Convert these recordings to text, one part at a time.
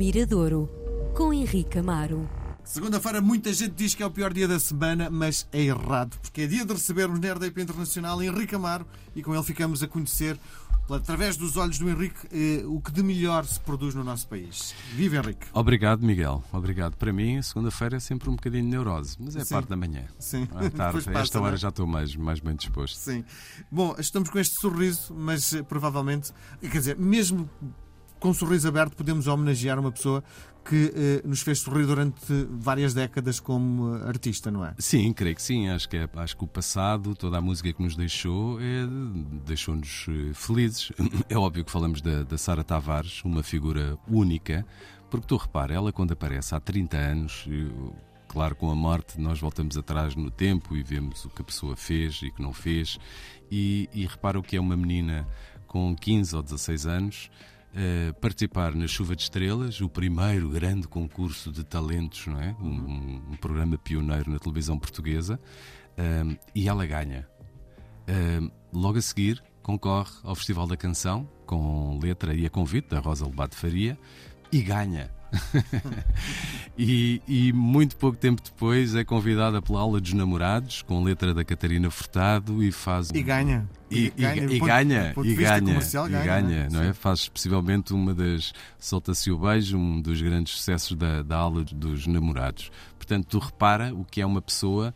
Miradouro, com Henrique Amaro. Segunda-feira, muita gente diz que é o pior dia da semana, mas é errado, porque é dia de recebermos na RDP Internacional Henrique Amaro e com ele ficamos a conhecer, através dos olhos do Henrique, eh, o que de melhor se produz no nosso país. Viva Henrique! Obrigado, Miguel. Obrigado. Para mim, segunda-feira é sempre um bocadinho de neurose, mas é Sim. parte da manhã. Sim, À tarde, passa, esta não é? hora já estou mais, mais bem disposto. Sim. Bom, estamos com este sorriso, mas eh, provavelmente, quer dizer, mesmo com um sorriso aberto, podemos homenagear uma pessoa que eh, nos fez sorrir durante várias décadas como eh, artista, não é? Sim, creio que sim. Acho que, é- acho que o passado, toda a música que nos deixou, é- deixou-nos eh, felizes. É óbvio que falamos da, da Sara Tavares, uma figura única, porque tu repara, ela quando aparece há 30 anos, eu- claro, com a morte, nós voltamos atrás no tempo e vemos o que a pessoa fez e que não fez. E, e repara o que é uma menina com 15 ou 16 anos. Eh, participar na Chuva de Estrelas, o primeiro grande concurso de talentos, não é? Um, um programa pioneiro na televisão portuguesa, ehm, e ela ganha. Ehm, logo a seguir, concorre ao Festival da Canção, com letra e a convite da Rosa Lobato Faria, e ganha. e, e muito pouco tempo depois é convidada pela aula dos namorados, com letra da Catarina Furtado, e faz. E ganha. E, e- e ponto- ganha, ponto e ganha, e ganha, ganha, não é? Sim. Faz possivelmente uma das. Solta-se o beijo, um dos grandes sucessos da, da aula dos namorados. Portanto, tu repara o que é uma pessoa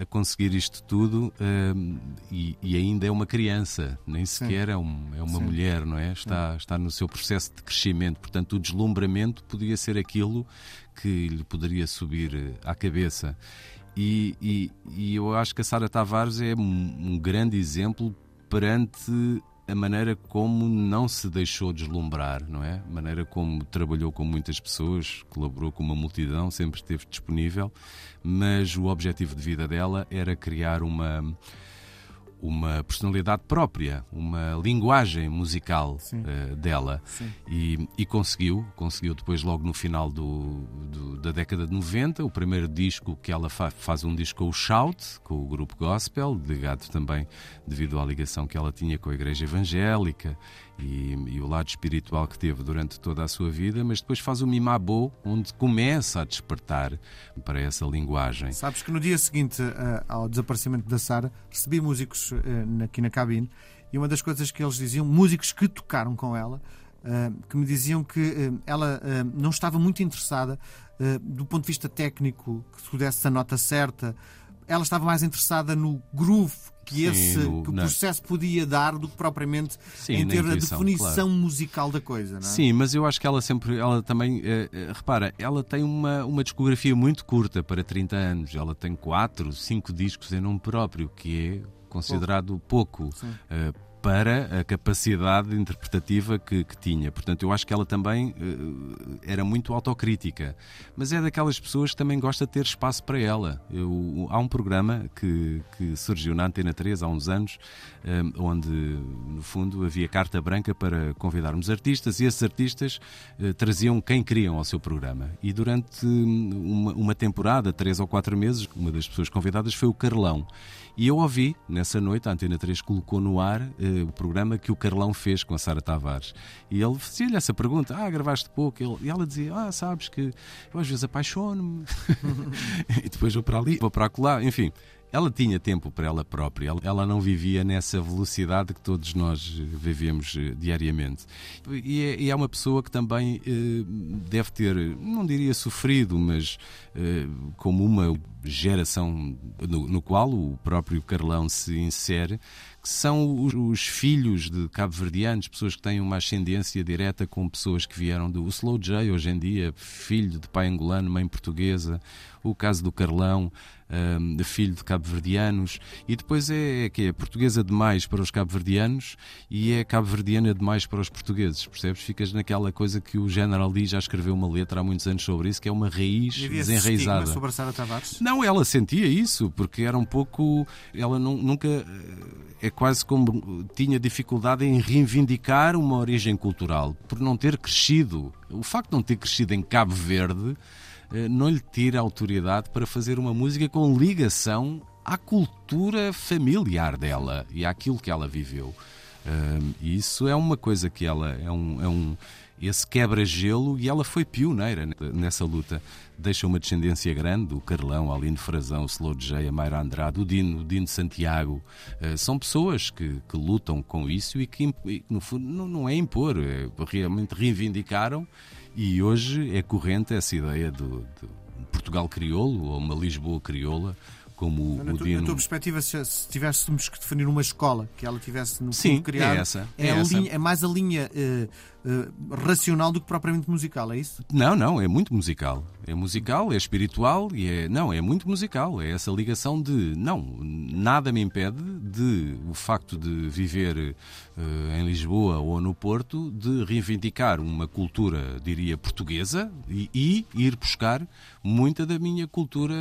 a conseguir isto tudo hum, e, e ainda é uma criança, nem sequer é, um- é uma Sim. mulher, não é? Está, está no seu processo de crescimento. Portanto, o deslumbramento podia ser aquilo que lhe poderia subir eh, à cabeça. E, e- e eu acho que a Sara Tavares é um, um grande exemplo perante a maneira como não se deixou deslumbrar, não é? A maneira como trabalhou com muitas pessoas, colaborou com uma multidão, sempre esteve disponível, mas o objetivo de vida dela era criar uma uma personalidade própria, uma linguagem musical Sim. eh, dela. Sim. E, e conseguiu, conseguiu depois, logo no final do, do- da década de 90, o primeiro disco que ela fa- faz um disco com o Shout, com o grupo gospel, ligado também devido à ligação que ela tinha com a igreja evangélica e, e o lado espiritual que teve durante toda a sua vida, mas depois faz o Mimabo, onde começa a despertar para essa linguagem. Sabes que no dia seguinte eh, ao desaparecimento da Sara, recebi músicos eh, aqui na cabine e uma das coisas que eles diziam, músicos que tocaram com ela, eh, que me diziam que eh, ela não estava muito interessada do ponto de vista técnico, que se desse a nota certa. Ela estava mais interessada no groove que, Sim, esse, no- que o processo podia dar do que propriamente Sim, em ter a definição musical da coisa. É? Sim, mas eu acho que ela sempre, ela também, repara, ela tem uma, uma discografia muito curta para 30 anos. Ela tem 4, 5 discos em nome próprio, que é considerado pouco, Sim. eh, para a capacidade interpretativa que, que tinha. Portanto, eu acho que ela também eh, era muito autocrítica, mas é daquelas pessoas que também gosta de ter espaço para ela. Eu- há um programa que, que surgiu na Antena 3 há uns anos, eh, onde, no fundo, havia carta branca para convidarmos artistas e esses artistas eh, traziam quem queriam ao seu programa. E durante hum, uma, uma temporada, três ou quatro meses, uma das pessoas convidadas foi o Carlão. E eu ouvi, nessa noite, a Antena 3 colocou no ar eh, o programa que o Carlão fez com a Sara Tavares. E ele fazia-lhe essa pergunta: Ah, gravaste pouco? Ele- e ela dizia: Ah, sabes que eu às vezes apaixono-me. e depois vou para ali, vou para acolá. Enfim, ela tinha tempo para ela própria. Ela, não vivia nessa velocidade que todos nós eh, vivemos eh, diariamente. E é, e é uma pessoa que também deve ter, não diria sofrido, mas como uma geração no, no qual o próprio Carlão se insere, que são os, os filhos de cabo-verdianos, pessoas que têm uma ascendência direta com pessoas que vieram do Slow J, hoje em dia, filho de pai angolano, mãe portuguesa, o caso do Carlão, de filho de cabo-verdianos, e depois é, é que é portuguesa demais para os cabo-verdianos e é cabo-verdiana demais para os portugueses, percebes? Ficas naquela coisa que o General Lee já escreveu uma letra há muitos anos sobre isso, que é uma raiz desenraizada. sobre a Sara Tavares. Não, ela sentia isso, porque era um pouco. Ela nu- nunca. eh, É quase como tinha dificuldade em reivindicar uma origem cultural, por não ter crescido. O facto de não ter crescido em Cabo Verde eh, não lhe tira autoridade para fazer uma música com ligação à cultura familiar dela e àquilo que ela viveu. E isso é uma coisa que ela é um, é um esse quebra-gelo e ela foi pioneira nessa luta. Deixa uma descendência grande, o Carlão, a Aline Frazão, o Slow J, a Mayra Andrade, o Dino, o Dino Santiago. Uh, são pessoas que, que, lutam com isso e que, no fundo, não, não é impor, é, realmente reivindicaram e hoje é corrente essa ideia do, do Portugal crioulo ou uma Lisboa crioula como na o tu, Dino. Na tua perspectiva, se, se, tivéssemos que definir uma escola que ela tivesse no Sim, criado, é essa. É, é, essa. Linha, é mais a linha uh, uh, racional do que propriamente musical, é isso? Não, não, é muito musical. É musical, é espiritual e é. Não, é muito musical. É essa ligação de. Não, nada me impede de o facto de viver uh, em Lisboa ou no Porto de reivindicar uma cultura, diria, portuguesa e, e ir buscar muita da minha cultura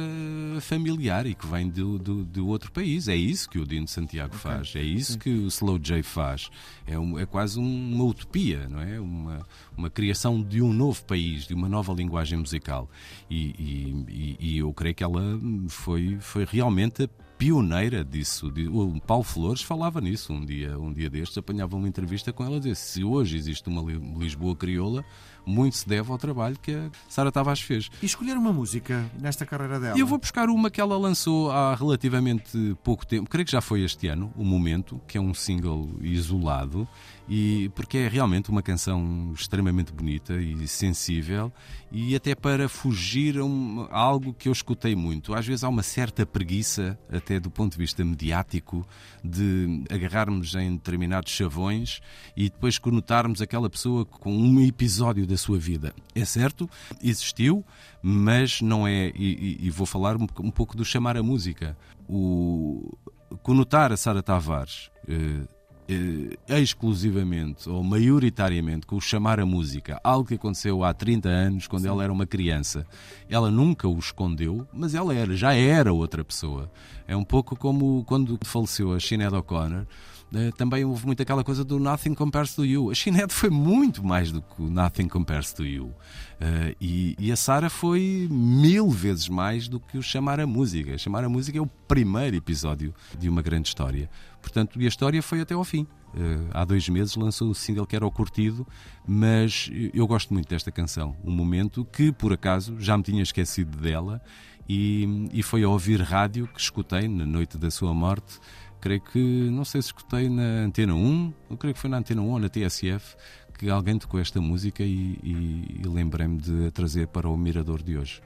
familiar e que vem do, do, do outro país. É isso que o Dino Santiago okay. faz, é isso Sim. que o Slow J faz. É, um, é quase uma utopia, não é? Uma, uma criação de um novo país, de uma nova linguagem musical. E, e, e eu creio que ela foi, foi realmente a pioneira disso. O Paulo Flores falava nisso um dia, um dia destes, apanhava uma entrevista com ela e dizia se hoje existe uma Lisboa crioula, muito se deve ao trabalho que a Sara Tavares fez. E escolher uma música nesta carreira dela? Eu vou buscar uma que ela lançou há relativamente pouco tempo, creio que já foi este ano, O Momento, que é um single isolado, e porque é realmente uma canção extremamente bonita e sensível e até para fugir a, um, a algo que eu escutei muito. Às vezes há uma certa preguiça, até do ponto de vista mediático, de agarrarmos em determinados chavões e depois conotarmos aquela pessoa com um episódio da sua vida. É certo, existiu, mas não é. E, e vou falar um, um, pouco do chamar a música. O conotar a Sara Tavares. Eh, eh, exclusivamente ou maioritariamente com o chamar a música, algo que aconteceu há 30 anos, quando Sim. ela era uma criança. Ela nunca o escondeu, mas ela era, já era outra pessoa. É um pouco como quando faleceu a Sinead O'Connor. Uh, também houve muito aquela coisa do Nothing Compares to You. A Sinead foi muito mais do que o Nothing Compares to You. Uh, e, e, a Sara foi mil vezes mais do que o Chamar a Música. Chamar a Música é o primeiro episódio de uma grande história. Portanto, e a história foi até ao fim. Uh, há dois meses lançou o single que era o Curtido, mas eu gosto muito desta canção. Um momento que, por acaso, já me tinha esquecido dela e, e foi a ouvir rádio que escutei na noite da sua morte. Creio que, não sei se escutei na Antena 1, eu creio que foi na Antena 1 ou na TSF, que alguém tocou esta música e, e, e lembrei-me de a trazer para o Mirador de hoje.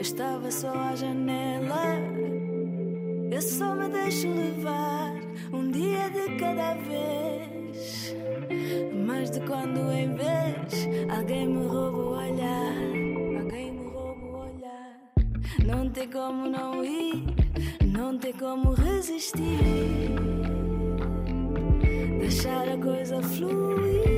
Eu estava só à janela. Eu só me deixo levar um dia de cada vez. Mas de quando em vez alguém me rouba o olhar, alguém me rouba o olhar. Não tem como não ir, não tem como resistir. Deixar a coisa fluir.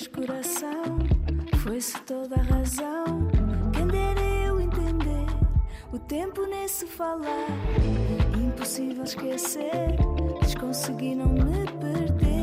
Fez coração, foi-se toda a razão. Quem dera eu entender o tempo nesse falar. Impossível esquecer, mas consegui não me perder.